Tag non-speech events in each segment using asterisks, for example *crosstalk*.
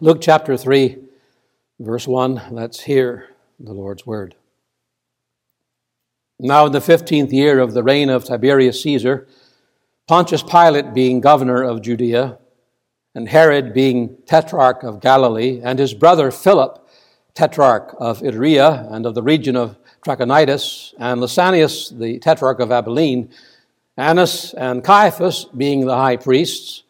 Luke chapter 3, verse 1. Let's hear the Lord's word. Now, in the fifteenth year of the reign of Tiberius Caesar, Pontius Pilate being governor of Judea, and Herod being tetrarch of Galilee, and his brother Philip, tetrarch of Iturea and of the region of Trachonitis, and Lysanias, the tetrarch of Abilene, Annas and Caiaphas being the high priests.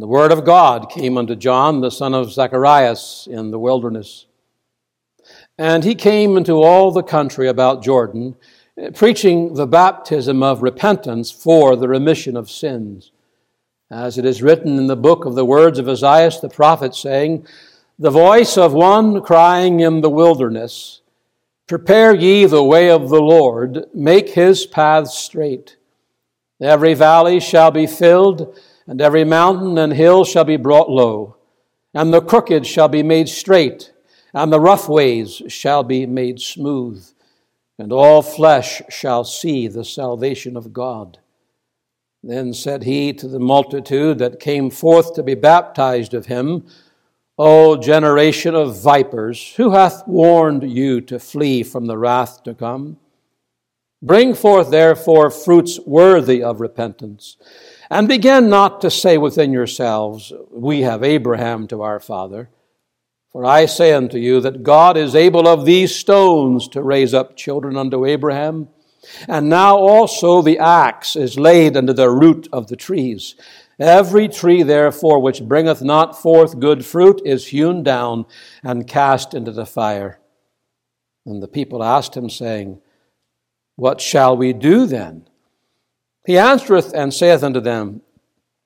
The word of God came unto John, the son of Zacharias, in the wilderness. And he came into all the country about Jordan, eh, preaching the baptism of repentance for the remission of sins. As it is written in the book of the words of Isaiah the prophet, saying, The voice of one crying in the wilderness, Prepare ye the way of the Lord, make his paths straight. Every valley shall be filled, and every mountain and hill shall be brought low, and the crooked shall be made straight, and the rough ways shall be made smooth, and all flesh shall see the salvation of God. Then said he to the multitude that came forth to be baptized of him, O generation of vipers, who hath warned you to flee from the wrath to come? Bring forth, therefore, fruits worthy of repentance, and begin not to say within yourselves, We have Abraham to our father. For I say unto you that God is able of these stones to raise up children unto Abraham. And now also the axe is laid under the root of the trees. Every tree, therefore, which bringeth not forth good fruit is hewn down and cast into the fire. And the people asked him, saying, what shall we do then? He answereth and saith unto them,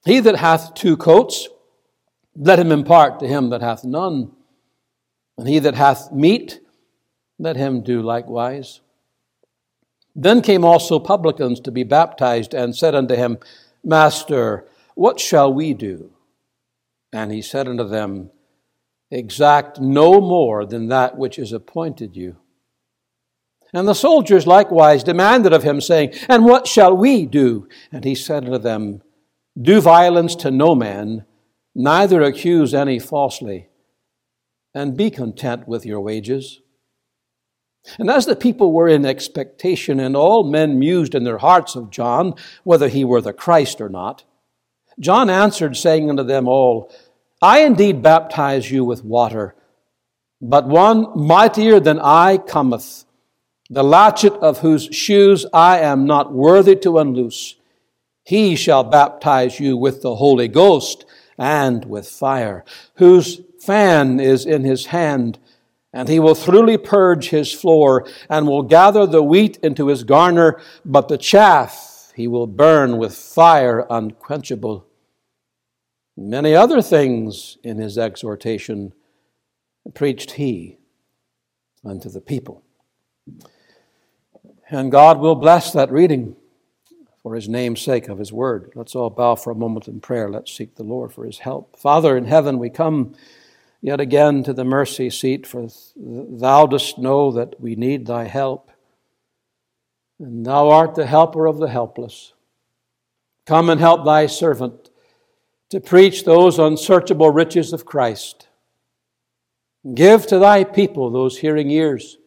He that hath two coats, let him impart to him that hath none. And he that hath meat, let him do likewise. Then came also publicans to be baptized, and said unto him, Master, what shall we do? And he said unto them, Exact no more than that which is appointed you. And the soldiers likewise demanded of him, saying, And what shall we do? And he said unto them, Do violence to no man, neither accuse any falsely, and be content with your wages. And as the people were in expectation, and all men mused in their hearts of John, whether he were the Christ or not, John answered, saying unto them all, I indeed baptize you with water, but one mightier than I cometh the latchet of whose shoes I am not worthy to unloose. He shall baptize you with the Holy Ghost and with fire, whose fan is in his hand, and he will thoroughly purge his floor, and will gather the wheat into his garner, but the chaff he will burn with fire unquenchable. Many other things in his exhortation preached he unto the people. And God will bless that reading for his name's sake of his word. Let's all bow for a moment in prayer. Let's seek the Lord for his help. Father in heaven, we come yet again to the mercy seat, for thou dost know that we need thy help. And thou art the helper of the helpless. Come and help thy servant to preach those unsearchable riches of Christ. Give to thy people those hearing ears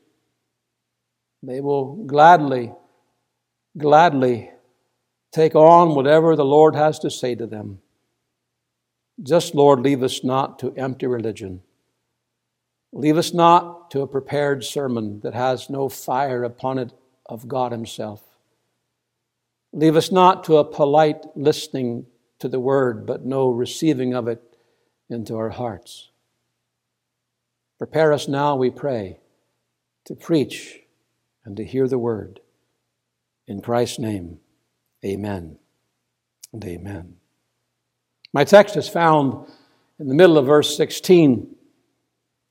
they will gladly, gladly take on whatever the Lord has to say to them. Just, Lord, leave us not to empty religion. Leave us not to a prepared sermon that has no fire upon it of God Himself. Leave us not to a polite listening to the word, but no receiving of it into our hearts. Prepare us now, we pray, to preach and to hear the word. In Christ's name, amen and amen. My text is found in the middle of verse 16.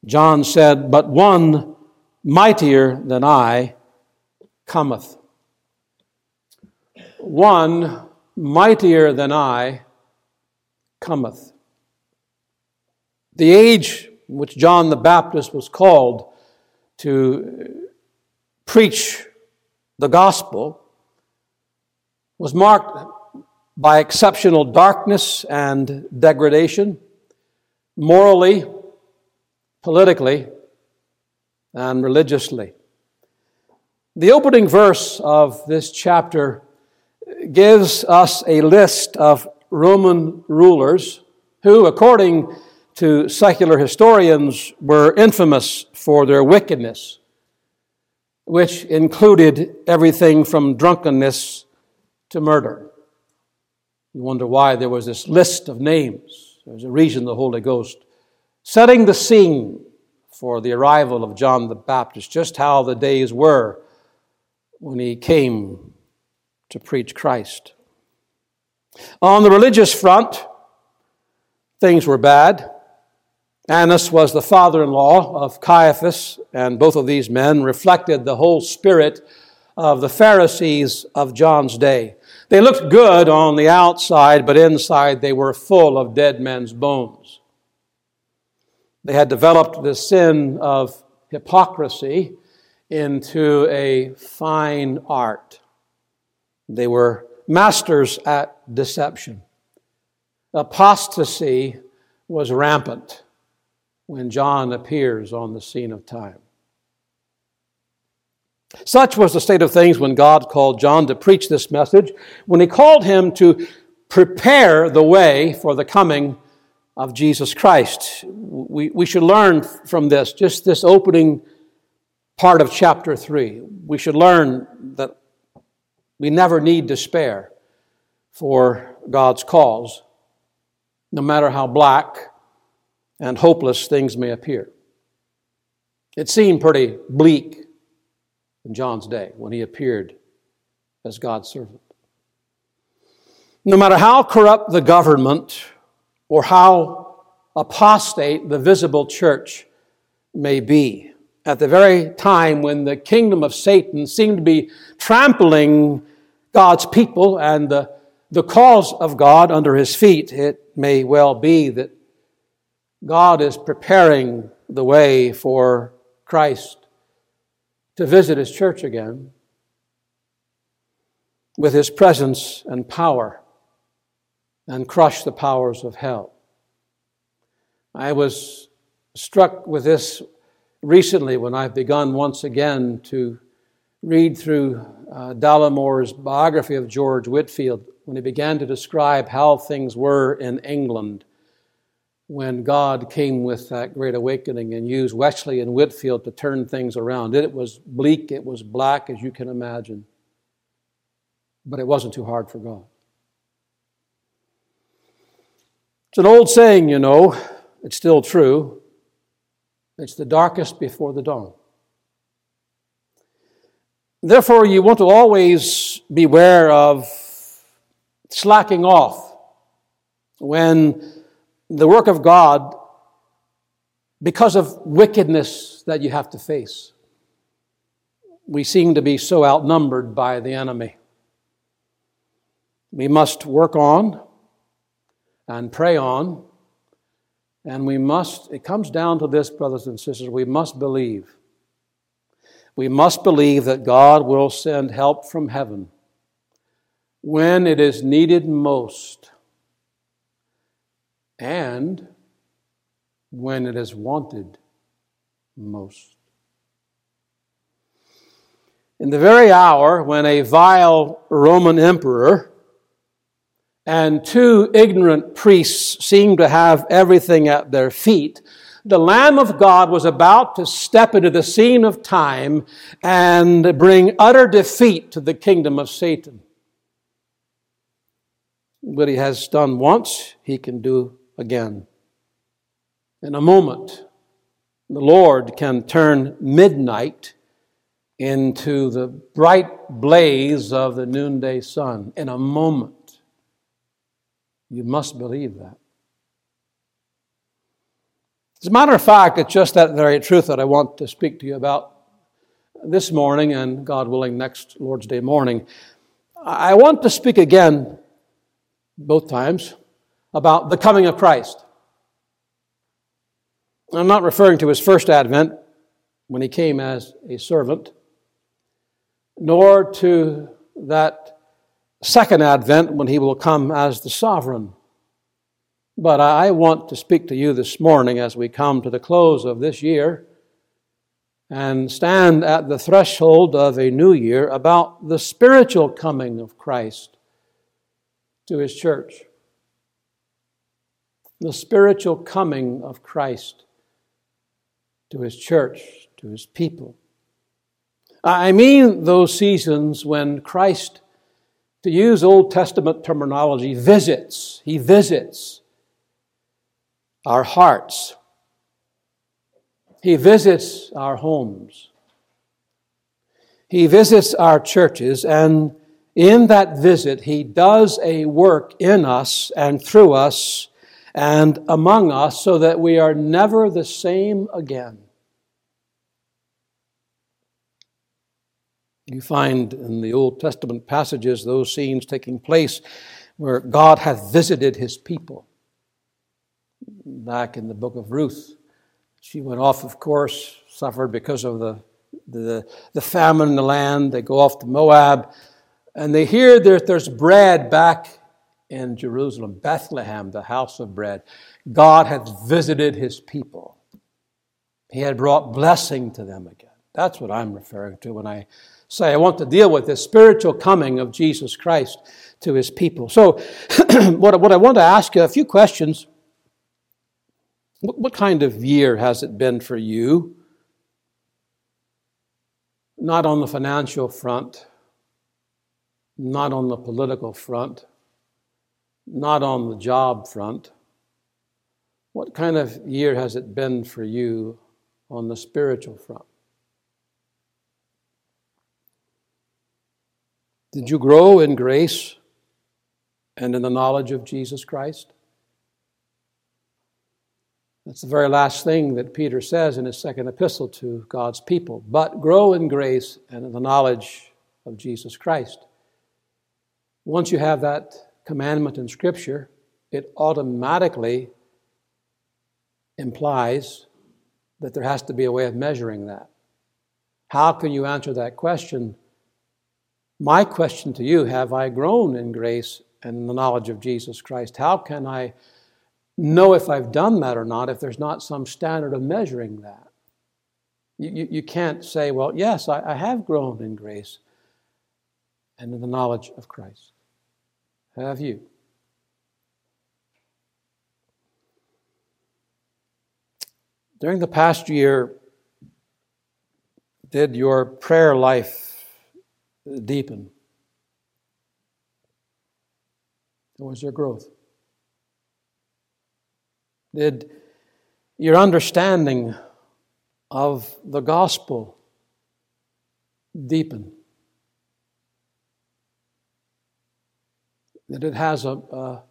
John said, But one mightier than I cometh. One mightier than I cometh. The age in which John the Baptist was called to preach the gospel was marked by exceptional darkness and degradation. morally, politically, and religiously. The opening verse of this chapter gives us a list of Roman rulers who, according to secular historians, were infamous for their wickedness, which included everything from drunkenness to murder. You wonder why there was this list of names. There's a reason the Holy Ghost setting the scene for the arrival of John the Baptist, just how the days were when he came to preach Christ. On the religious front, things were bad. Annas was the father in law of Caiaphas, and both of these men reflected the whole spirit of the Pharisees of John's day. They looked good on the outside, but inside they were full of dead men's bones. They had developed the sin of hypocrisy into a fine art. They were masters at deception. Apostasy was rampant when John appears on the scene of time. Such was the state of things when God called John to preach this message, when he called him to prepare the way for the coming of Jesus Christ. We, we should learn from this, just this opening part of chapter 3. We should learn that we never need despair for God's cause, no matter how black and hopeless things may appear. It seemed pretty bleak in John's day when he appeared as God's servant. No matter how corrupt the government or how apostate the visible church may be. At the very time when the kingdom of Satan seemed to be trampling God's people and the, the cause of God under his feet, it may well be that God is preparing the way for Christ to visit his church again with his presence and power and crush the powers of hell. I was struck with this recently when I've begun once again to read through uh, biography of George Whitefield when he began to describe how things were in England when God came with that great awakening and used Wesley and Whitefield to turn things around. It was bleak, it was black, as you can imagine, but it wasn't too hard for God. It's an old saying, you know, it's still true. It's the darkest before the dawn. Therefore, you want to always beware of slacking off when the work of God, because of wickedness that you have to face, we seem to be so outnumbered by the enemy. We must work on and pray on. And we must, it comes down to this, brothers and sisters, we must believe. We must believe that God will send help from heaven when it is needed most and when it is wanted most. In the very hour when a vile Roman emperor and two ignorant priests seemed to have everything at their feet, the Lamb of God was about to step into the scene of time and bring utter defeat to the kingdom of Satan. What he has done once, he can do again. In a moment, the Lord can turn midnight into the bright blaze of the noonday sun. In a moment. You must believe that. As a matter of fact, it's just that very truth that I want to speak to you about this morning and, God willing, next Lord's Day morning. I want to speak again, both times, about the coming of Christ. I'm not referring to his first advent when he came as a servant, nor to that second advent when he will come as the sovereign. But I want to speak to you this morning as we come to the close of this year and stand at the threshold of a new year about the spiritual coming of Christ to his church. The spiritual coming of Christ to his church, to his people. I mean those seasons when Christ, to use Old Testament terminology, visits. He visits our hearts. He visits our homes. He visits our churches, and in that visit, He does a work in us and through us and among us so that we are never the same again. You find in the Old Testament passages those scenes taking place where God hath visited his people. Back in the book of Ruth, she went off, of course, suffered because of the, the, the famine in the land. They go off to Moab, and they hear that there's bread back in Jerusalem, Bethlehem, the house of bread. God had visited his people. He had brought blessing to them again. That's what I'm referring to when I say I want to deal with the spiritual coming of Jesus Christ to his people. So, *clears throat* what, what I want to ask you a few questions. What, what kind of year has it been for you? Not on the financial front, not on the political front, not on the job front. What kind of year has it been for you on the spiritual front? Did you grow in grace and in the knowledge of Jesus Christ? That's the very last thing that Peter says in his second epistle to God's people. But grow in grace and in the knowledge of Jesus Christ. Once you have that commandment in Scripture, it automatically implies that there has to be a way of measuring that. How can you answer that question my question to you have I grown in grace and in the knowledge of Jesus Christ? How can I know if I've done that or not if there's not some standard of measuring that? You, you, you can't say, well, yes, I, I have grown in grace and in the knowledge of Christ. Have you? During the past year, did your prayer life deepen? Or was there growth? Did your understanding of the gospel deepen? That it has a, a,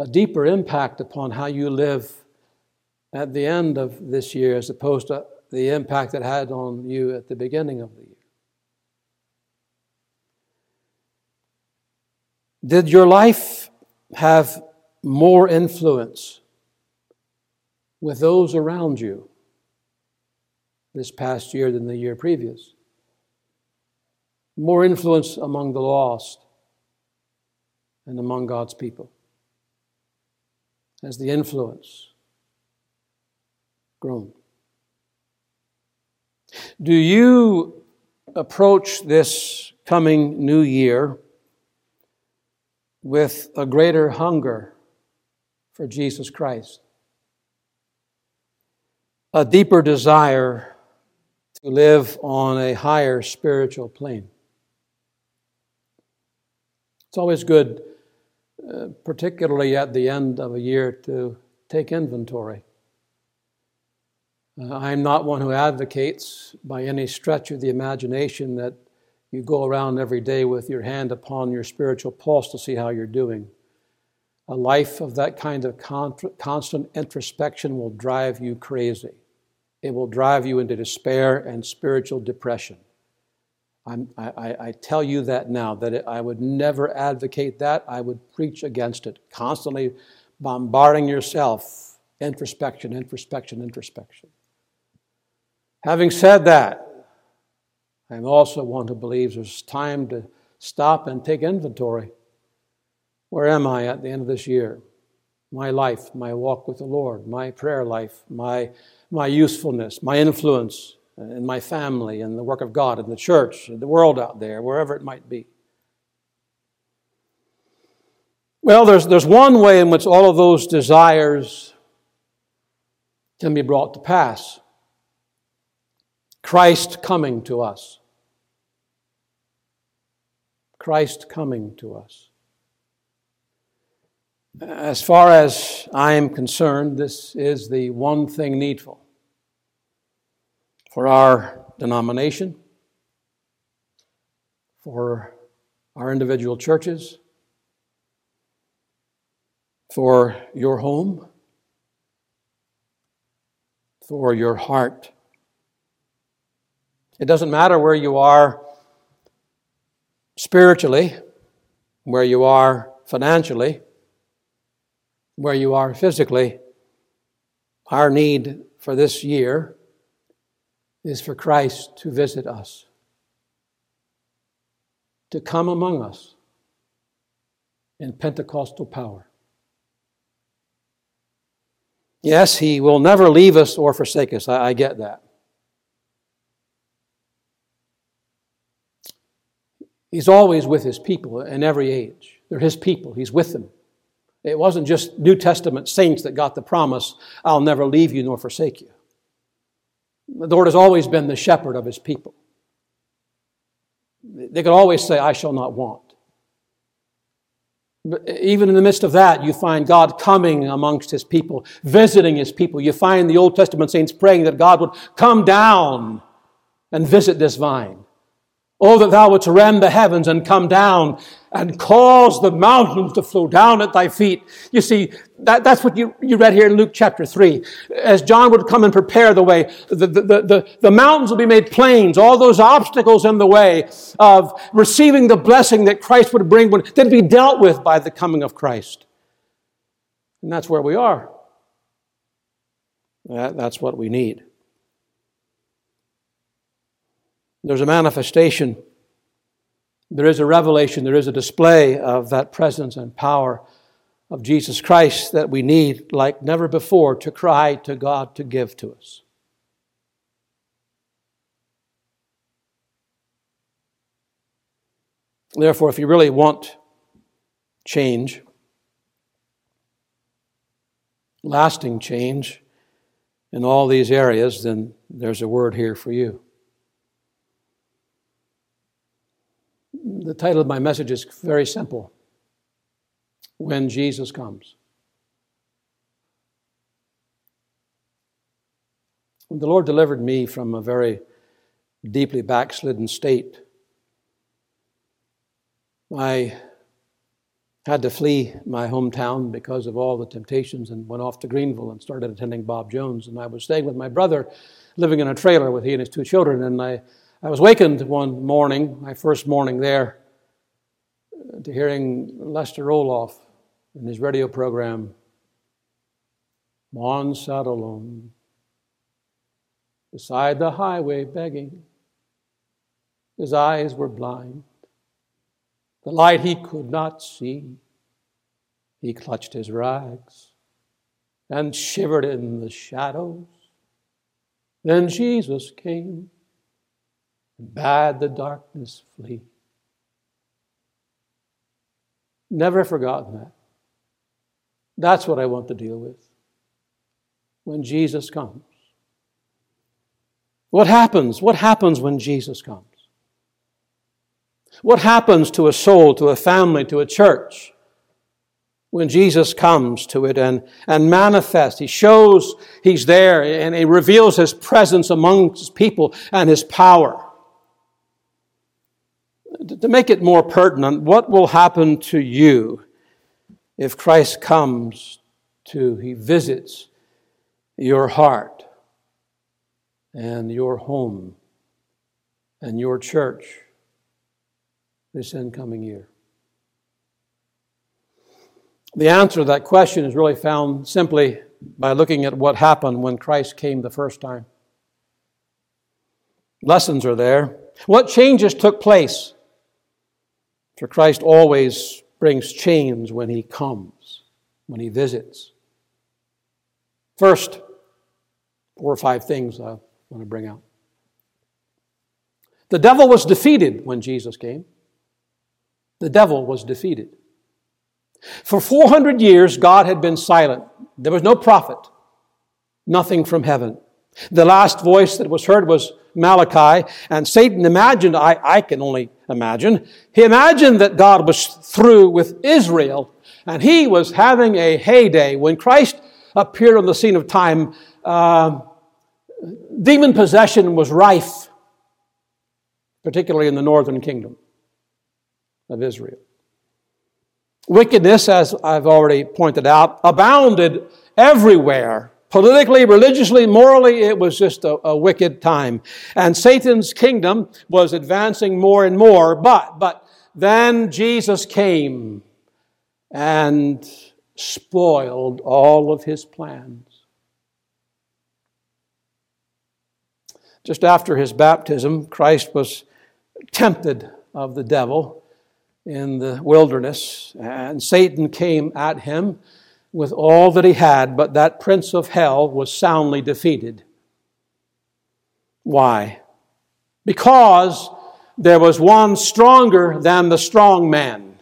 a deeper impact upon how you live at the end of this year as opposed to the impact it had on you at the beginning of the year. Did your life have more influence with those around you this past year than the year previous? More influence among the lost and among God's people? Has the influence grown? Do you approach this coming new year? with a greater hunger for Jesus Christ, a deeper desire to live on a higher spiritual plane. It's always good, uh, particularly at the end of a year, to take inventory. Uh, I'm not one who advocates by any stretch of the imagination that you go around every day with your hand upon your spiritual pulse to see how you're doing. A life of that kind of constant introspection will drive you crazy. It will drive you into despair and spiritual depression. I, I, tell you that now, that it, I would never advocate that. I would preach against it, constantly bombarding yourself. Introspection, introspection, introspection. Having said that, I'm also one who believes there's time to stop and take inventory. Where am I at the end of this year? my life, my walk with the Lord, my prayer life, my, my usefulness, my influence Uh, in my family and the work of God in the church, in the world out there, wherever it might be. Well, there's, there's one way in which all of those desires can be brought to pass Christ coming to us. Christ coming to us. As far as I am concerned, this is the one thing needful for our denomination, for our individual churches, for your home, for your heart. It doesn't matter where you are spiritually, where you are financially where you are physically, our need for this year is for Christ to visit us, to come among us in Pentecostal power. Yes, He will never leave us or forsake us. I, I get that. He's always with His people in every age. They're His people, He's with them. It wasn't just New Testament saints that got the promise, I'll never leave you nor forsake you. The Lord has always been the shepherd of his people. They could always say, I shall not want. But even in the midst of that, you find God coming amongst his people, visiting his people. You find the Old Testament saints praying that God would come down and visit this vine. Oh, that thou wouldst rend the heavens and come down and cause the mountains to flow down at thy feet. You see, that, that's what you, you read here in Luke chapter 3. As John would come and prepare the way, the, the, the, the mountains will be made plains. All those obstacles in the way of receiving the blessing that Christ would bring would then be dealt with by the coming of Christ. And that's where we are. That, that's what we need. There's a manifestation, there is a revelation, there is a display of that presence and power of Jesus Christ that we need like never before to cry to God to give to us. Therefore, if you really want change, lasting change in all these areas, then there's a word here for you. The title of my message is very simple When Jesus Comes. When the Lord delivered me from a very deeply backslidden state, I had to flee my hometown because of all the temptations and went off to Greenville and started attending Bob Jones. And I was staying with my brother, living in a trailer with he and his two children. And I I was wakened one morning, my first morning there, to hearing Lester Roloff in his radio program, One sat alone beside the highway begging. His eyes were blind. The light he could not see. He clutched his rags and shivered in the shadows. Then Jesus came bade the darkness flee. Never forgotten that. That's what I want to deal with when Jesus comes. What happens? What happens when Jesus comes? What happens to a soul, to a family, to a church when Jesus comes to it and, and manifests? He shows He's there and He reveals His presence among His people and His power to make it more pertinent, what will happen to you if Christ comes to, he visits your heart and your home and your church this incoming year? The answer to that question is really found simply by looking at what happened when Christ came the first time. Lessons are there. What changes took place? For Christ always brings change when he comes. when he visits. First, four or five things I want to bring out. The devil was defeated when Jesus came. The devil was defeated. For 400 years, God had been silent. There was no prophet, nothing from heaven. The last voice that was heard was Malachi, and Satan imagined, I, I can only imagine, he imagined that God was through with Israel, and he was having a heyday. When Christ appeared on the scene of time, uh, demon possession was rife, particularly in the northern kingdom of Israel. Wickedness, as I've already pointed out, abounded everywhere. Politically, religiously, morally, it was just a, a, wicked time. And Satan's kingdom was advancing more and more. But, but then Jesus came and spoiled all of his plans. Just after his baptism, Christ was tempted of the devil in the wilderness, and Satan came at him with all that he had, but that prince of hell was soundly defeated. Why? Because there was one stronger than the strong man.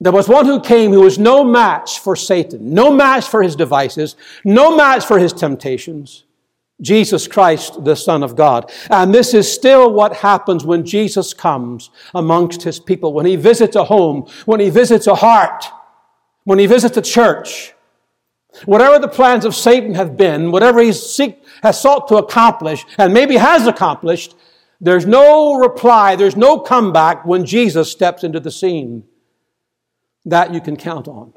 There was one who came who was no match for Satan, no match for his devices, no match for his temptations. Jesus Christ, the Son of God. And this is still what happens when Jesus comes amongst his people, when he visits a home, when he visits a heart, when he visits a church. Whatever the plans of Satan have been, whatever he seek, has sought to accomplish, and maybe has accomplished, there's no reply, there's no comeback when Jesus steps into the scene. That you can count on.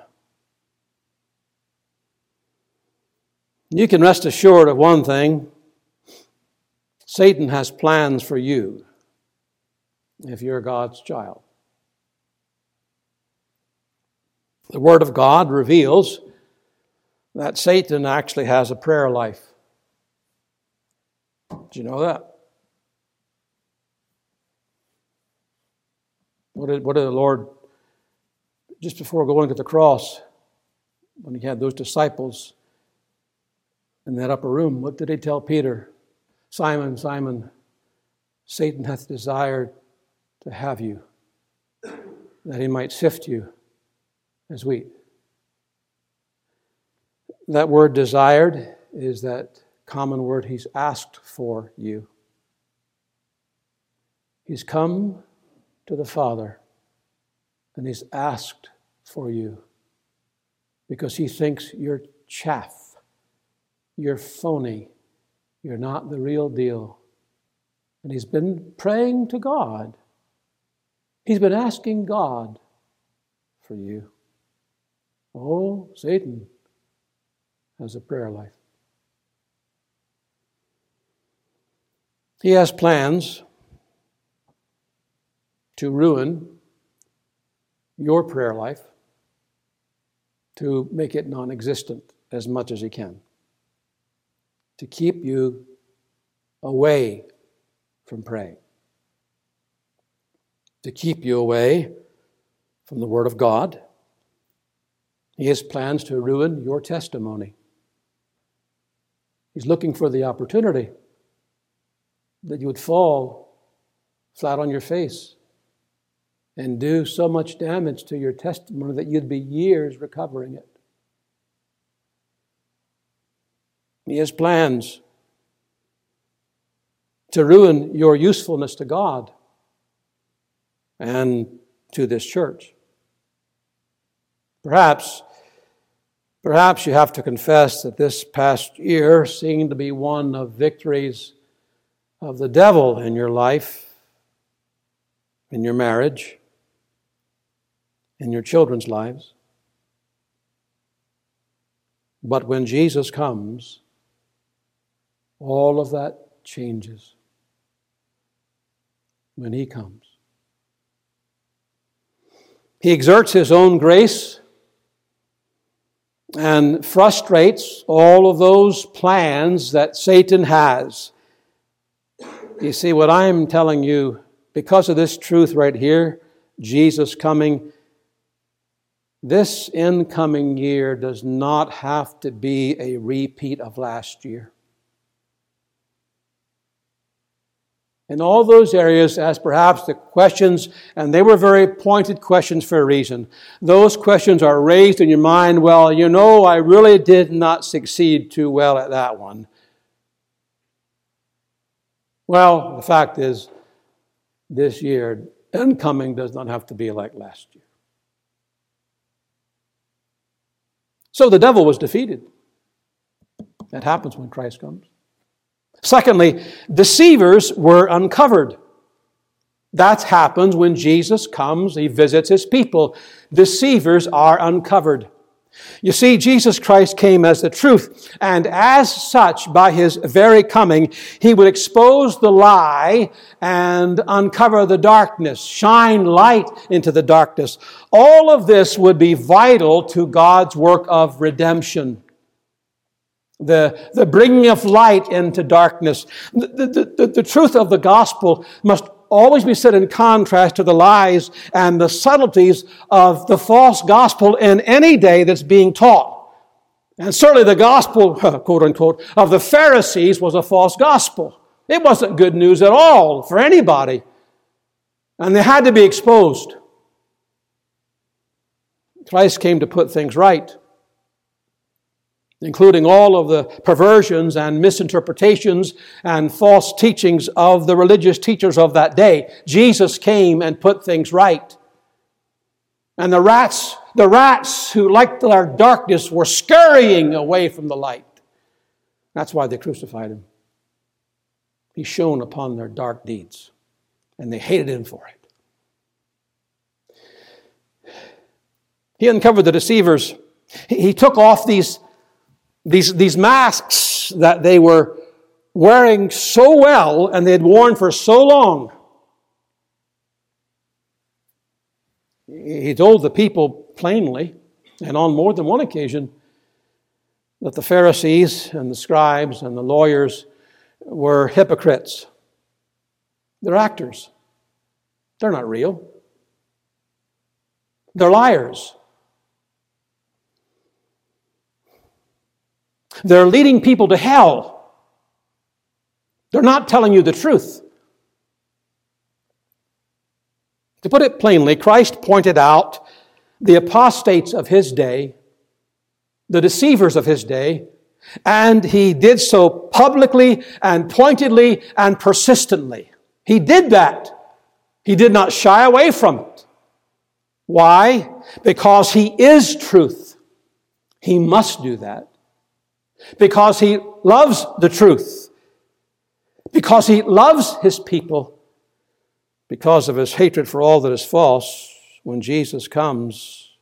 You can rest assured of one thing Satan has plans for you if you're God's child. The Word of God reveals that Satan actually has a prayer life. Do you know that? What did, what did the Lord, just before going to the cross, when he had those disciples, in that upper room, what did he tell Peter? Simon, Simon, Satan hath desired to have you, that he might sift you as wheat. That word desired is that common word he's asked for you. He's come to the Father and he's asked for you because he thinks you're chaff you're phony. You're not the real deal. And he's been praying to God. He's been asking God for you. Oh, Satan has a prayer life. He has plans to ruin your prayer life, to make it non existent as much as he can to keep you away from praying, to keep you away from the Word of God. He has plans to ruin your testimony. He's looking for the opportunity that you would fall flat on your face and do so much damage to your testimony that you'd be years recovering it. He has plans to ruin your usefulness to God and to this church. Perhaps, perhaps you have to confess that this past year seemed to be one of victories of the devil in your life, in your marriage, in your children's lives. But when Jesus comes, all of that changes when He comes. He exerts His own grace and frustrates all of those plans that Satan has. You see, what I'm telling you, because of this truth right here, Jesus coming, this incoming year does not have to be a repeat of last year. In all those areas, as perhaps the questions, and they were very pointed questions for a reason, those questions are raised in your mind, well, you know, I really did not succeed too well at that one. Well, the fact is, this year, incoming does not have to be like last year. So the devil was defeated. That happens when Christ comes. Secondly, deceivers were uncovered. That happens when Jesus comes, he visits his people. Deceivers are uncovered. You see, Jesus Christ came as the truth, and as such, by his very coming, he would expose the lie and uncover the darkness, shine light into the darkness. All of this would be vital to God's work of redemption. The, the bringing of light into darkness. The, the, the, truth of the gospel must always be set in contrast to the lies and the subtleties of the false gospel in any day that's being taught. And certainly the gospel, *laughs* quote unquote, of the Pharisees was a false gospel. It wasn't good news at all for anybody. And they had to be exposed. Christ came to put things right including all of the perversions and misinterpretations and false teachings of the religious teachers of that day. Jesus came and put things right. And the rats, the rats who liked our darkness were scurrying away from the light. That's why they crucified him. He shone upon their dark deeds, and they hated him for it. He uncovered the deceivers. He took off these these, these masks that they were wearing so well and they had worn for so long. He told the people plainly, and on more than one occasion, that the Pharisees and the scribes and the lawyers were hypocrites. They're actors. They're not real. They're liars. They're leading people to hell. They're not telling you the truth. To put it plainly, Christ pointed out the apostates of his day, the deceivers of his day, and he did so publicly and pointedly and persistently. He did that. He did not shy away from it. Why? Because he is truth. He must do that because he loves the truth, because he loves his people, because of his hatred for all that is false, when Jesus comes,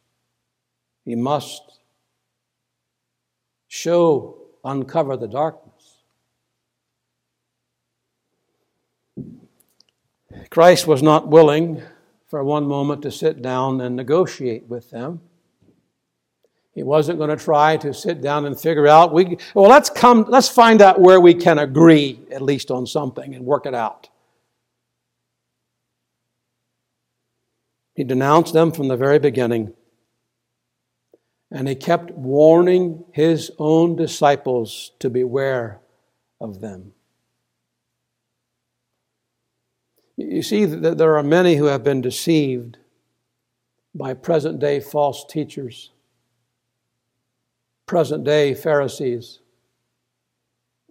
he must show, uncover the darkness. Christ was not willing for one moment to sit down and negotiate with them. He wasn't going to try to sit down and figure out. We, well, let's come, let's find out where we can agree, at least on something, and work it out. He denounced them from the very beginning. And he kept warning his own disciples to beware of them. You see that there are many who have been deceived by present day false teachers present day Pharisees,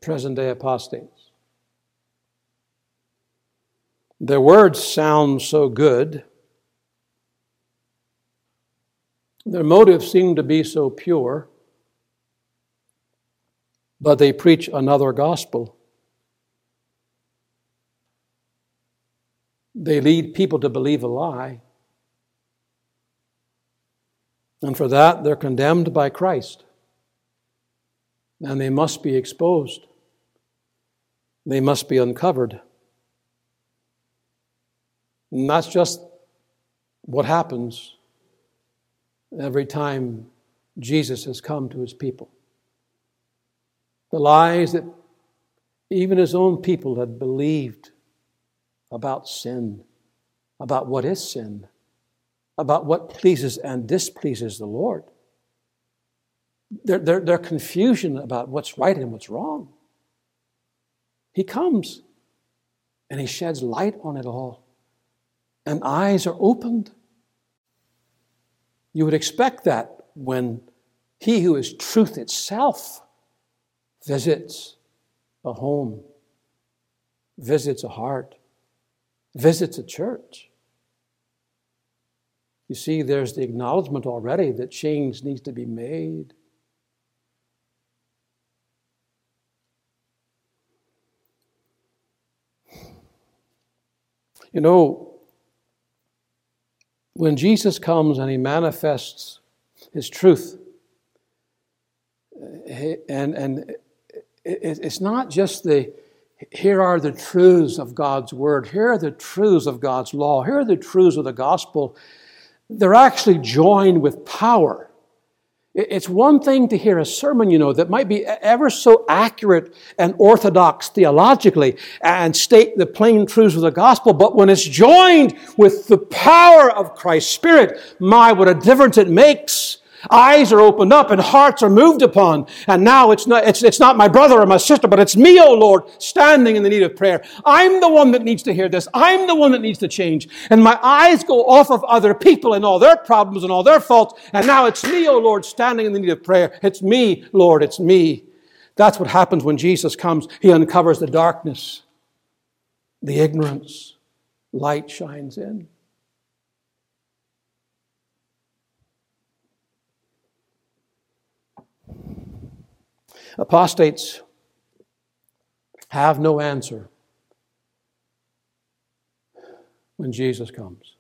present day apostates. Their words sound so good. Their motives seem to be so pure, but they preach another gospel. They lead people to believe a lie. And for that, they're condemned by Christ and they must be exposed. They must be uncovered. And that's just what happens every time Jesus has come to his people. The lies that even his own people had believed about sin, about what is sin, about what pleases and displeases the Lord. Their, their, their confusion about what's right and what's wrong. He comes and he sheds light on it all, and eyes are opened. You would expect that when he who is truth itself visits a home, visits a heart, visits a church. You see, there's the acknowledgement already that change needs to be made. You know, when Jesus comes and he manifests his truth, and, and it's not just the here are the truths of God's word, here are the truths of God's law, here are the truths of the gospel. They're actually joined with power. It's one thing to hear a sermon, you know, that might be ever so accurate and orthodox theologically and state the plain truths of the gospel, but when it's joined with the power of Christ's Spirit, my, what a difference it makes. Eyes are opened up and hearts are moved upon. And now it's not, it's, it's not my brother or my sister, but it's me, O oh Lord, standing in the need of prayer. I'm the one that needs to hear this. I'm the one that needs to change. And my eyes go off of other people and all their problems and all their faults. And now it's me, O oh Lord, standing in the need of prayer. It's me, Lord, it's me. That's what happens when Jesus comes. He uncovers the darkness, the ignorance. Light shines in. Apostates have no answer when Jesus comes.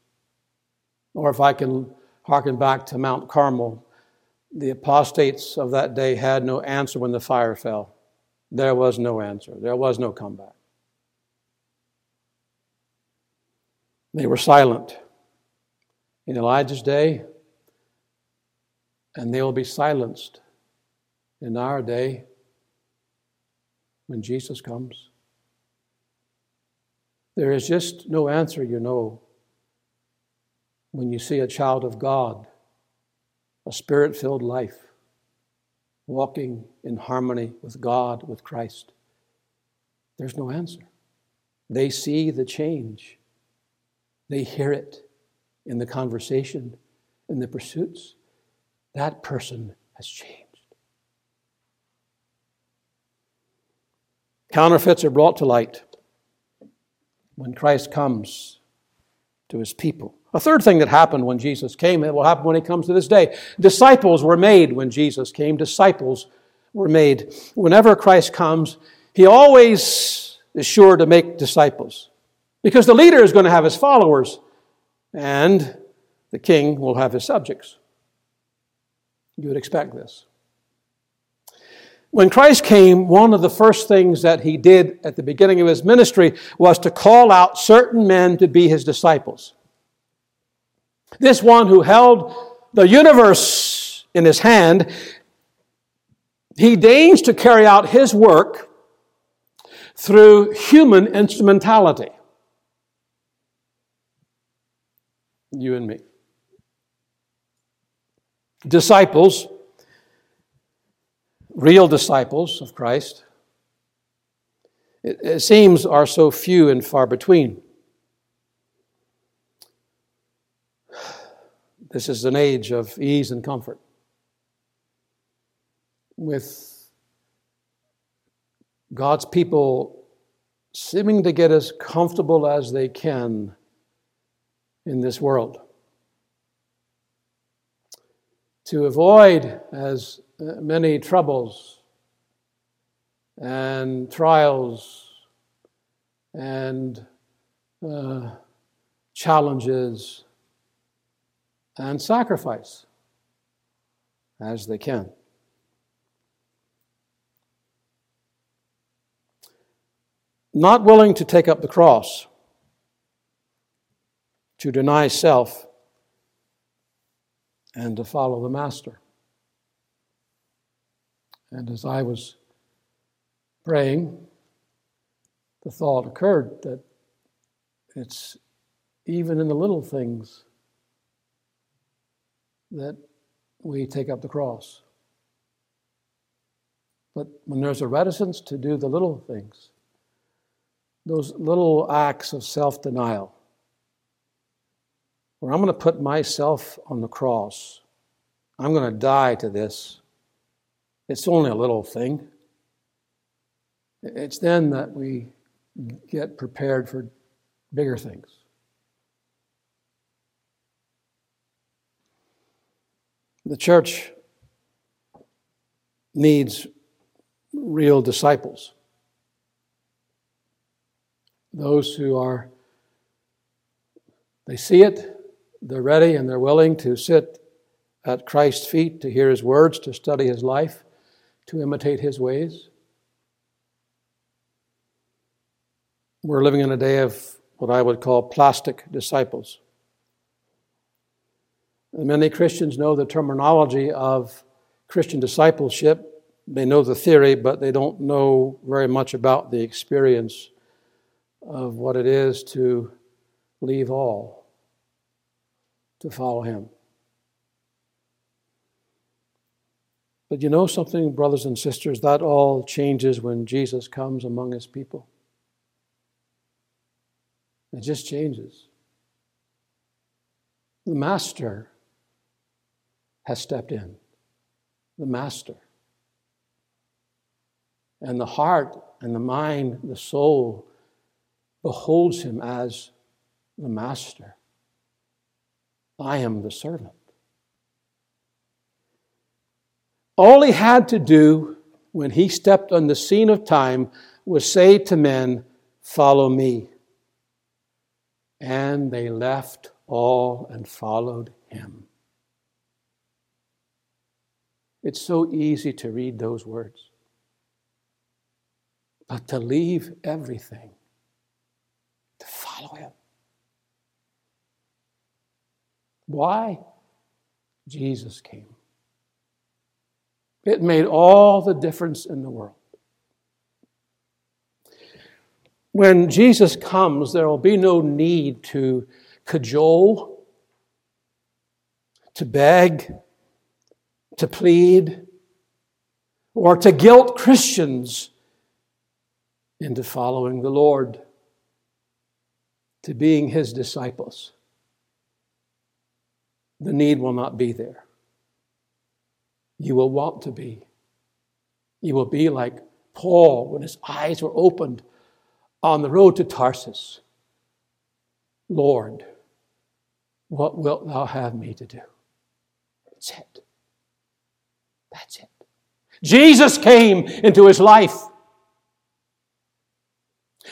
Or if I can harken back to Mount Carmel, the apostates of that day had no answer when the fire fell. There was no answer, there was no comeback. They were silent in Elijah's day, and they will be silenced in our day when Jesus comes. There is just no answer, you know, when you see a child of God, a spirit filled life, walking in harmony with God, with Christ. There's no answer. They see the change, they hear it in the conversation, in the pursuits. That person has changed. Counterfeits are brought to light when Christ comes to his people. A third thing that happened when Jesus came, it will happen when he comes to this day. Disciples were made when Jesus came. Disciples were made. Whenever Christ comes, he always is sure to make disciples because the leader is going to have his followers and the king will have his subjects. You would expect this. When Christ came, one of the first things that he did at the beginning of his ministry was to call out certain men to be his disciples. This one who held the universe in his hand, he deigns to carry out his work through human instrumentality. You and me. Disciples real disciples of Christ, it, seems are so few and far between. This is an age of ease and comfort. With God's people seeming to get as comfortable as they can in this world. To avoid, as many troubles and trials and uh, challenges and sacrifice as they can. Not willing to take up the cross, to deny self, and to follow the Master. And as I was praying, the thought occurred that it's even in the little things that we take up the cross. But when there's a reticence to do the little things, those little acts of self denial, where I'm going to put myself on the cross, I'm going to die to this. It's only a little thing. It's then that we get prepared for bigger things. The church needs real disciples. Those who are, they see it, they're ready, and they're willing to sit at Christ's feet to hear his words, to study his life, to imitate his ways. We're living in a day of what I would call plastic disciples. Many Christians know the terminology of Christian discipleship. They know the theory, but they don't know very much about the experience of what it is to leave all to follow Him. But you know something, brothers and sisters, that all changes when Jesus comes among His people. It just changes. The Master has stepped in, the master. And the heart and the mind, the soul, beholds him as the master. I am the servant. All he had to do when he stepped on the scene of time was say to men, Follow me. And they left all and followed him. It's so easy to read those words. But to leave everything, to follow Him. Why? Jesus came. It made all the difference in the world. When Jesus comes, there will be no need to cajole, to beg, to plead or to guilt Christians into following the Lord, to being his disciples. The need will not be there. You will want to be. You will be like Paul when his eyes were opened on the road to Tarsus. Lord, what wilt thou have me to do? That's it. That's it. Jesus came into his life.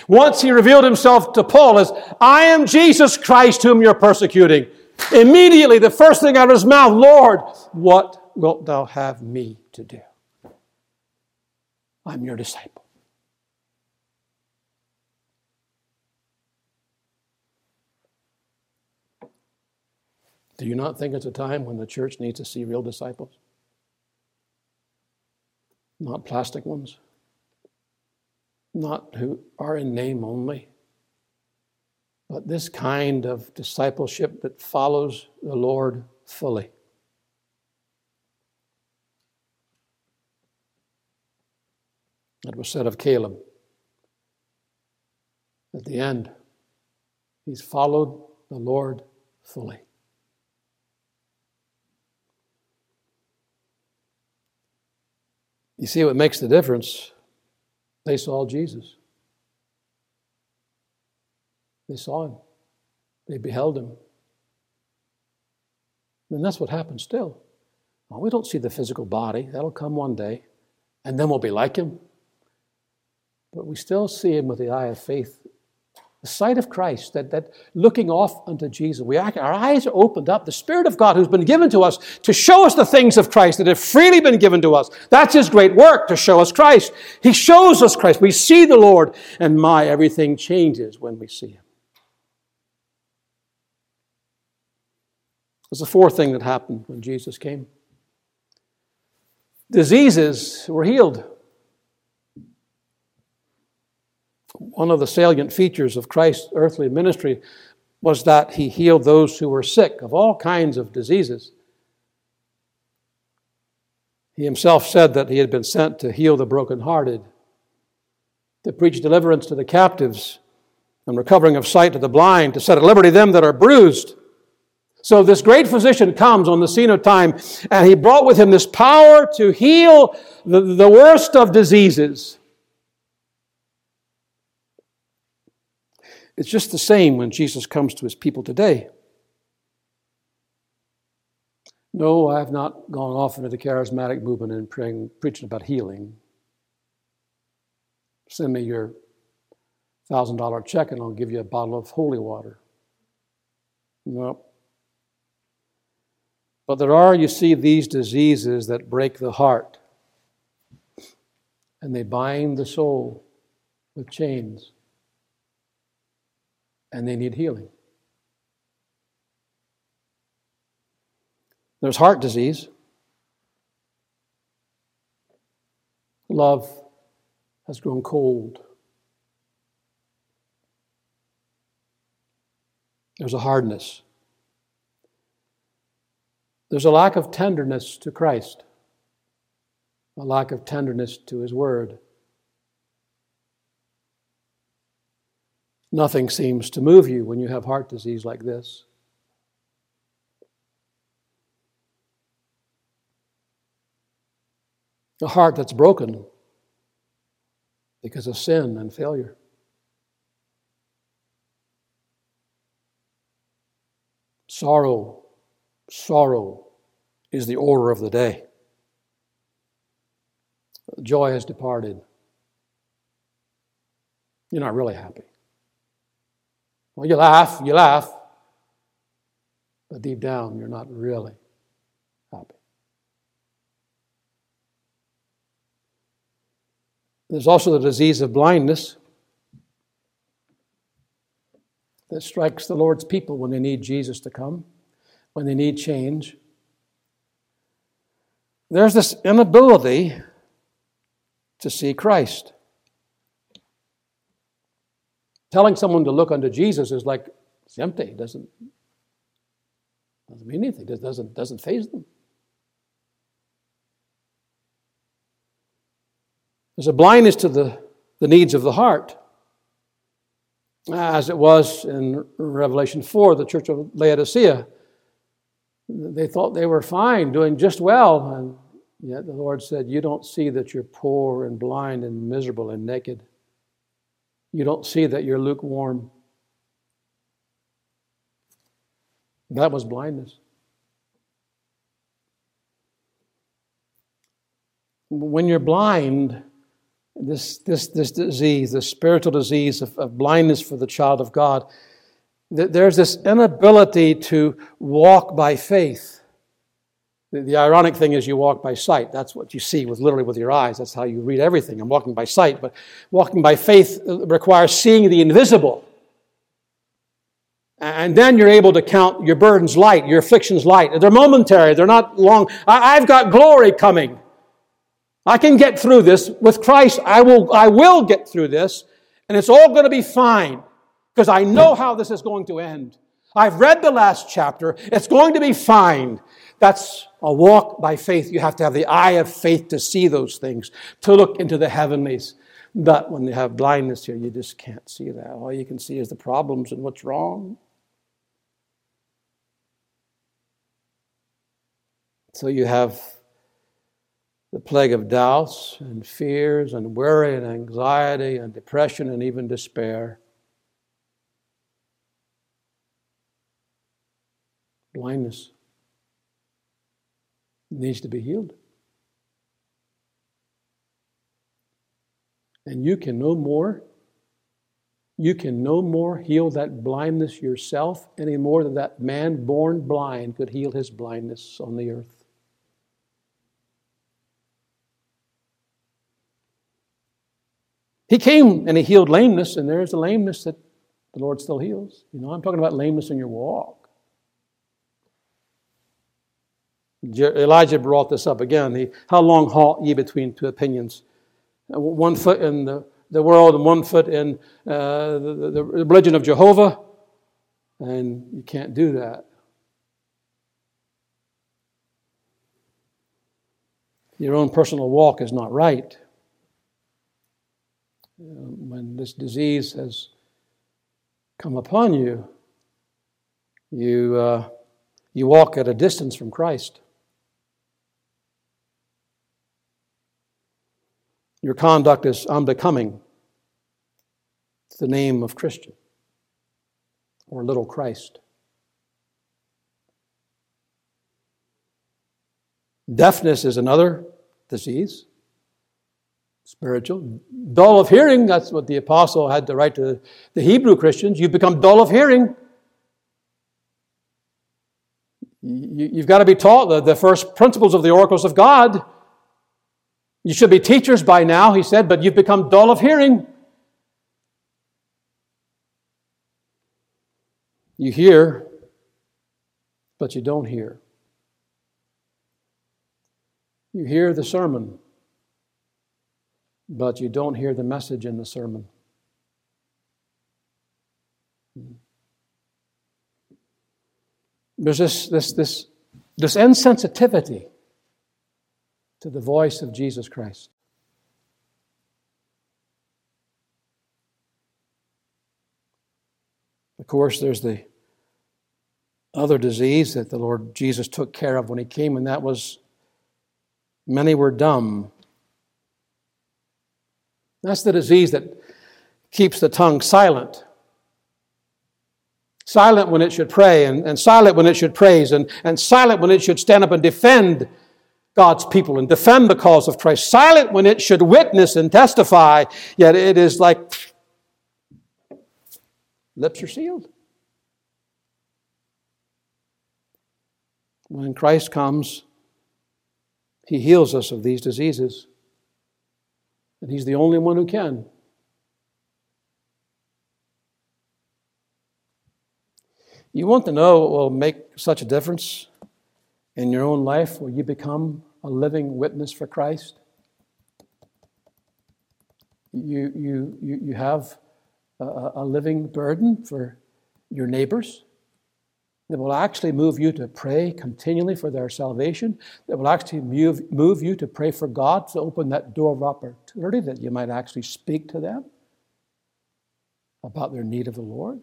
Once he revealed himself to Paul as, I am Jesus Christ whom you're persecuting. Immediately, the first thing out of his mouth, Lord, what wilt thou have me to do? I'm your disciple. Do you not think it's a time when the church needs to see real disciples? not plastic ones, not who are in name only, but this kind of discipleship that follows the Lord fully. It was said of Caleb at the end, he's followed the Lord fully. You see what makes the difference? They saw Jesus. They saw him. They beheld him. And that's what happens still. Well, we don't see the physical body. That'll come one day. And then we'll be like him. But we still see him with the eye of faith the sight of Christ, that, that looking off unto Jesus. We, our eyes are opened up. The Spirit of God who's been given to us to show us the things of Christ that have freely been given to us. That's His great work, to show us Christ. He shows us Christ. We see the Lord, and my, everything changes when we see Him. There's a fourth thing that happened when Jesus came. Diseases were healed. One of the salient features of Christ's earthly ministry was that he healed those who were sick of all kinds of diseases. He himself said that he had been sent to heal the brokenhearted, to preach deliverance to the captives, and recovering of sight to the blind, to set at liberty them that are bruised. So this great physician comes on the scene of time, and he brought with him this power to heal the, the worst of diseases. It's just the same when Jesus comes to his people today. No, I have not gone off into the charismatic movement and praying, preaching about healing. Send me your thousand dollar check and I'll give you a bottle of holy water. No. But there are, you see, these diseases that break the heart and they bind the soul with chains and they need healing. There's heart disease. Love has grown cold. There's a hardness. There's a lack of tenderness to Christ, a lack of tenderness to His Word. Nothing seems to move you when you have heart disease like this. A heart that's broken because of sin and failure. Sorrow, sorrow is the order of the day. Joy has departed. You're not really happy. Well, you laugh, you laugh, but deep down, you're not really happy. There's also the disease of blindness that strikes the Lord's people when they need Jesus to come, when they need change. There's this inability to see Christ. Telling someone to look unto Jesus is like it's empty. It doesn't, doesn't mean anything. It doesn't, doesn't faze them. There's a blindness to the, the needs of the heart. As it was in Revelation 4, the church of Laodicea. They thought they were fine, doing just well, and yet the Lord said, You don't see that you're poor and blind and miserable and naked. You don't see that you're lukewarm. That was blindness. When you're blind, this, this, this disease, this spiritual disease of, of blindness for the child of God, there's this inability to walk by faith. The, the, ironic thing is you walk by sight. That's what you see with literally with your eyes. That's how you read everything. I'm walking by sight, but walking by faith uh, requires seeing the invisible. And then you're able to count your burdens light, your afflictions light. They're momentary, they're not long. I, I've got glory coming. I can get through this. With Christ, I will, I will get through this, and it's all going to be fine because I know how this is going to end. I've read the last chapter. It's going to be fine. That's a walk by faith. You have to have the eye of faith to see those things, to look into the heavenlies. But when you have blindness here, you just can't see that. All you can see is the problems and what's wrong. So you have the plague of doubts and fears and worry and anxiety and depression and even despair. Blindness needs to be healed. And you can no more you can no more heal that blindness yourself any more than that man born blind could heal his blindness on the earth. He came and he healed lameness, and there's a lameness that the Lord still heals. You know, I'm talking about lameness in your walk. Elijah brought this up again. He, how long halt ye between two opinions? Uh, one foot in the, the world and one foot in uh, the, the religion of Jehovah. And you can't do that. your own personal walk is not right, when this disease has come upon you, you, uh, you walk at a distance from Christ. Your conduct is unbecoming. It's the name of Christian or little Christ. Deafness is another disease, spiritual. Dull of hearing, that's what the apostle had to write to the Hebrew Christians. You've become dull of hearing. You've got to be taught the, the first principles of the oracles of God. You should be teachers by now, he said, but you've become dull of hearing. You hear, but you don't hear. You hear the sermon, but you don't hear the message in the sermon. Hmm. There's this, this, this, this insensitivity to the voice of Jesus Christ. Of course, there's the other disease that the Lord Jesus took care of when he came, and that was Many were dumb. That's the disease that keeps the tongue silent. Silent when it should pray, and, and silent when it should praise, and, and silent when it should stand up and defend God's people and defend the cause of Christ. Silent when it should witness and testify, yet it is like lips are sealed. When Christ comes, he heals us of these diseases. And He's the only one who can. You want to know what will make such a difference in your own life will you become a living witness for Christ? You, you, you, you have a, a living burden for your neighbors that will actually move you to pray continually for their salvation, that will actually move, move you to pray for God to open that door of opportunity that you might actually speak to them about their need of the Lord.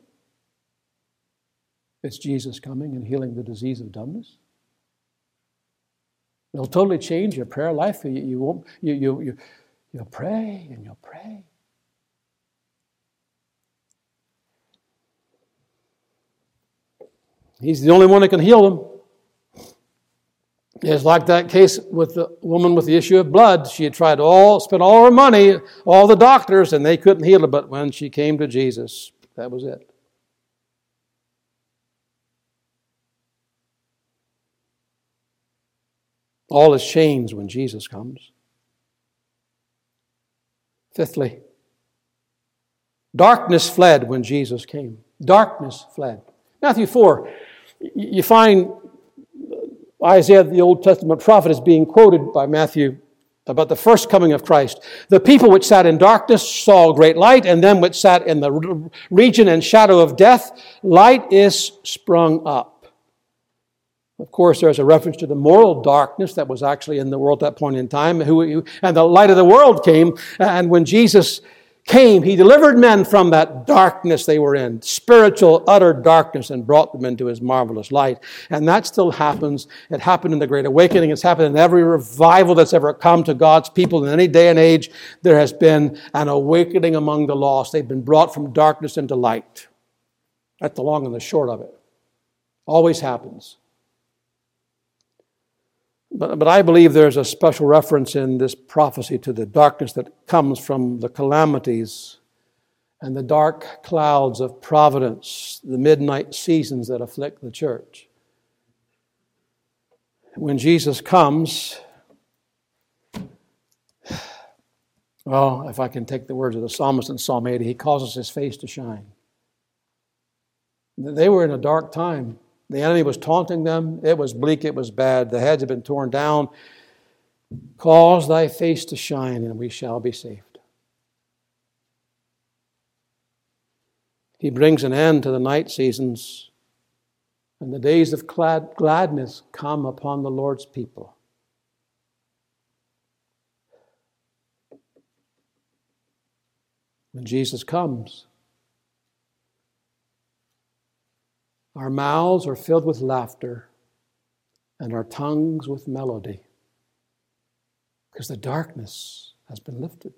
It's Jesus coming and healing the disease of dumbness. It'll totally change your prayer life. You, you won't, you, you, you, you'll pray and you'll pray He's the only one that can heal them. It's like that case with the woman with the issue of blood. She had tried all, spent all her money, all the doctors, and they couldn't heal her. But when she came to Jesus, that was it. All is changed when Jesus comes. Fifthly, darkness fled when Jesus came. Darkness fled. Matthew 4 you find Isaiah, the Old Testament prophet, is being quoted by Matthew about the first coming of Christ. The people which sat in darkness saw great light, and them which sat in the region and shadow of death, light is sprung up. Of course, there's a reference to the moral darkness that was actually in the world at that point in time, and the light of the world came, and when Jesus came, he delivered men from that darkness they were in, spiritual, utter darkness, and brought them into his marvelous light. And that still happens. It happened in the Great Awakening. It's happened in every revival that's ever come to God's people in any day and age. There has been an awakening among the lost. They've been brought from darkness into light. That's the long and the short of it. Always happens. But, but I believe there's a special reference in this prophecy to the darkness that comes from the calamities and the dark clouds of providence, the midnight seasons that afflict the church. When Jesus comes, well, if I can take the words of the psalmist in Psalm 80, he causes his face to shine. They were in a dark time. The enemy was taunting them. It was bleak. It was bad. The heads had been torn down. Cause thy face to shine, and we shall be saved. He brings an end to the night seasons, and the days of glad- gladness come upon the Lord's people. When Jesus comes, our mouths are filled with laughter and our tongues with melody because the darkness has been lifted.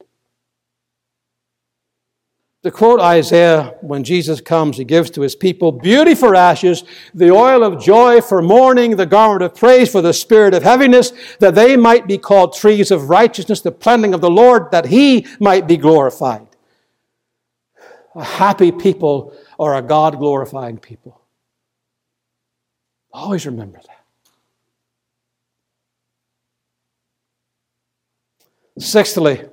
To quote Isaiah, when Jesus comes, he gives to his people beauty for ashes, the oil of joy for mourning, the garment of praise for the spirit of heaviness, that they might be called trees of righteousness, the planting of the Lord, that he might be glorified. A happy people are a God glorifying people. Always remember that. Sixthly,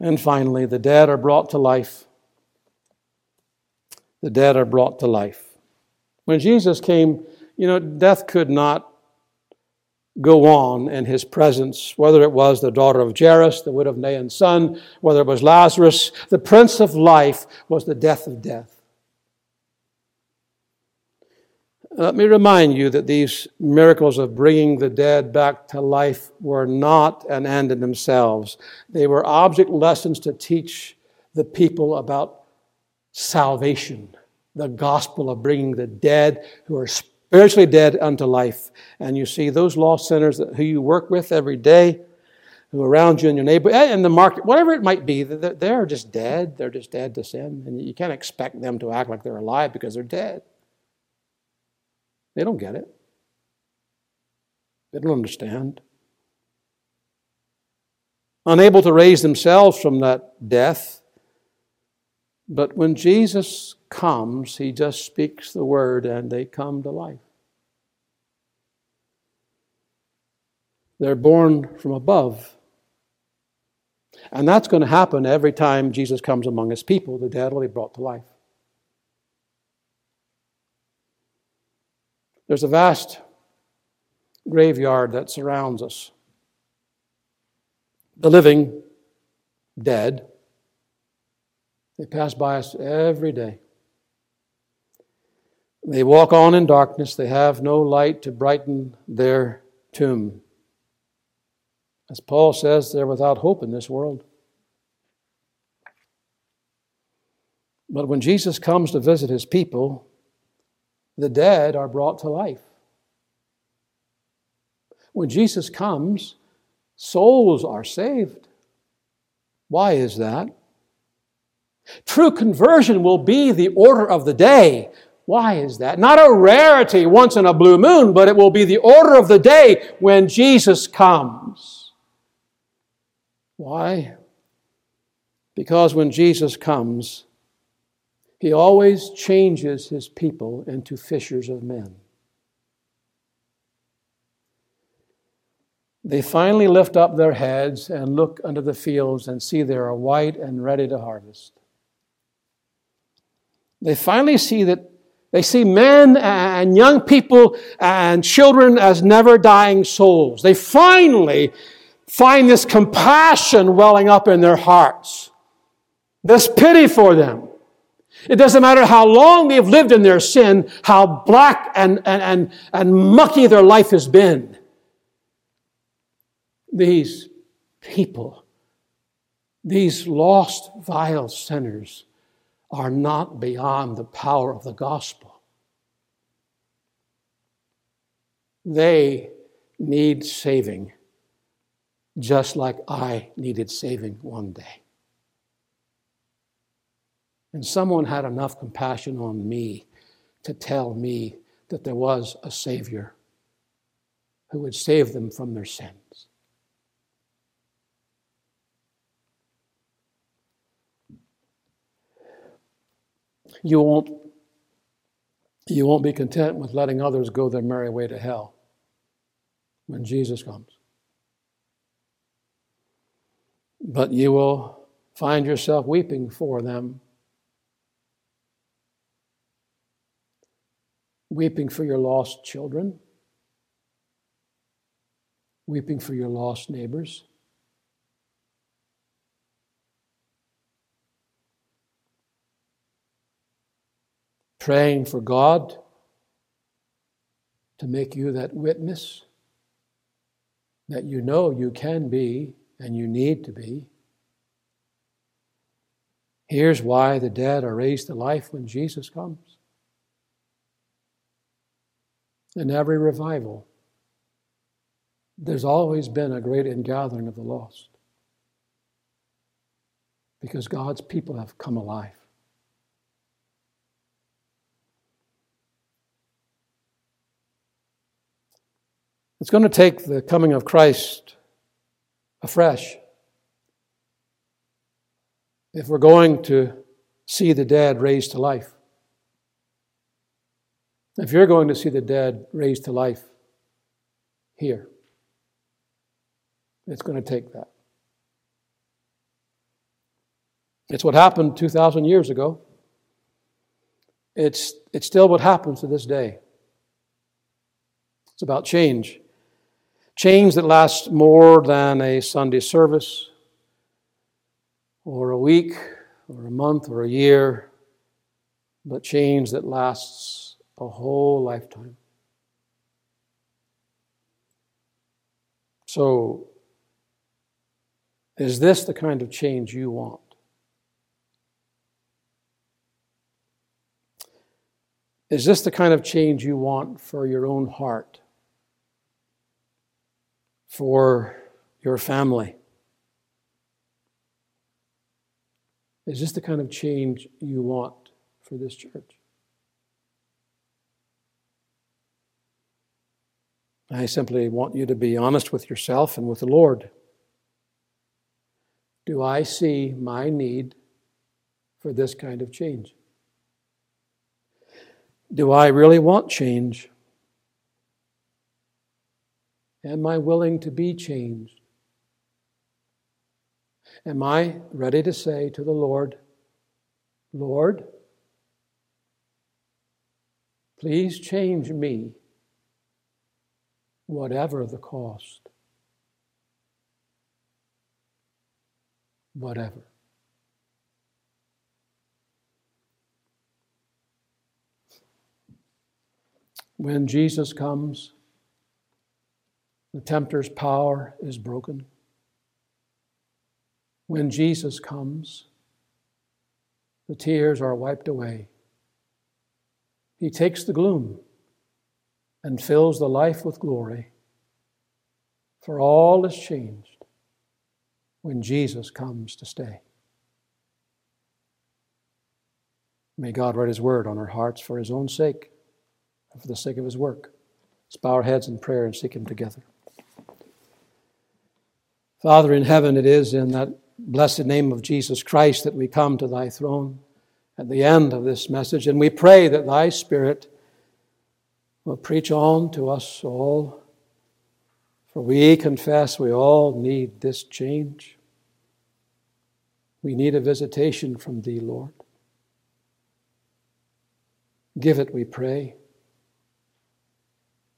and finally, the dead are brought to life. The dead are brought to life. When Jesus came, you know, death could not go on in his presence, whether it was the daughter of Jairus, the widow of Nain's son, whether it was Lazarus. The prince of life was the death of death. Let me remind you that these miracles of bringing the dead back to life were not an end in themselves. They were object lessons to teach the people about salvation, the gospel of bringing the dead who are spiritually dead unto life. And you see, those lost sinners who you work with every day, who are around you in your neighbor, eh, in the market, whatever it might be, they're just dead. They're just dead to sin. And you can't expect them to act like they're alive because they're dead. They don't get it. They don't understand. Unable to raise themselves from that death. But when Jesus comes, he just speaks the word and they come to life. They're born from above. And that's going to happen every time Jesus comes among his people. The dead will be brought to life. There's a vast graveyard that surrounds us. The living, dead, they pass by us every day. They walk on in darkness. They have no light to brighten their tomb. As Paul says, they're without hope in this world. But when Jesus comes to visit his people, the dead are brought to life. When Jesus comes, souls are saved. Why is that? True conversion will be the order of the day. Why is that? Not a rarity once in a blue moon, but it will be the order of the day when Jesus comes. Why? Because when Jesus comes, he always changes his people into fishers of men. They finally lift up their heads and look unto the fields and see they are white and ready to harvest. They finally see that they see men and young people and children as never dying souls. They finally find this compassion welling up in their hearts, this pity for them. It doesn't matter how long they've lived in their sin, how black and, and, and, and mucky their life has been. These people, these lost, vile sinners, are not beyond the power of the gospel. They need saving, just like I needed saving one day. And someone had enough compassion on me to tell me that there was a Savior who would save them from their sins. You won't, you won't be content with letting others go their merry way to hell when Jesus comes. But you will find yourself weeping for them weeping for your lost children, weeping for your lost neighbors. Praying for God to make you that witness that you know you can be and you need to be. Here's why the dead are raised to life when Jesus comes. In every revival, there's always been a great ingathering of the lost because God's people have come alive. It's going to take the coming of Christ afresh if we're going to see the dead raised to life. If you're going to see the dead raised to life here, it's going to take that. It's what happened 2,000 years ago. It's, it's still what happens to this day. It's about change. Change that lasts more than a Sunday service, or a week, or a month, or a year, but change that lasts a whole lifetime. So, is this the kind of change you want? Is this the kind of change you want for your own heart? For your family? Is this the kind of change you want for this church? I simply want you to be honest with yourself and with the Lord. Do I see my need for this kind of change? Do I really want change? Am I willing to be changed? Am I ready to say to the Lord, Lord, please change me, whatever the cost? Whatever. When Jesus comes, the tempter's power is broken when Jesus comes, the tears are wiped away. He takes the gloom and fills the life with glory. For all is changed when Jesus comes to stay. May God write His word on our hearts for His own sake and for the sake of His work. Let's bow our heads in prayer and seek Him together. Father in heaven, it is in that blessed name of Jesus Christ that we come to thy throne at the end of this message. And we pray that thy Spirit will preach on to us all. For we confess we all need this change. We need a visitation from thee, Lord. Give it, we pray.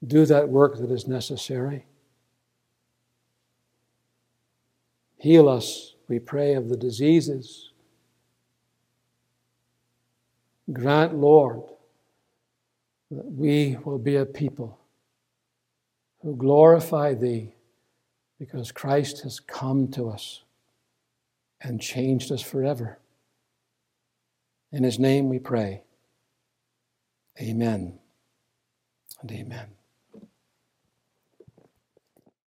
Do that work that is necessary. Heal us we pray of the diseases. Grant, Lord, that we will be a people who glorify Thee because Christ has come to us and changed us forever. In His name we pray. Amen and amen.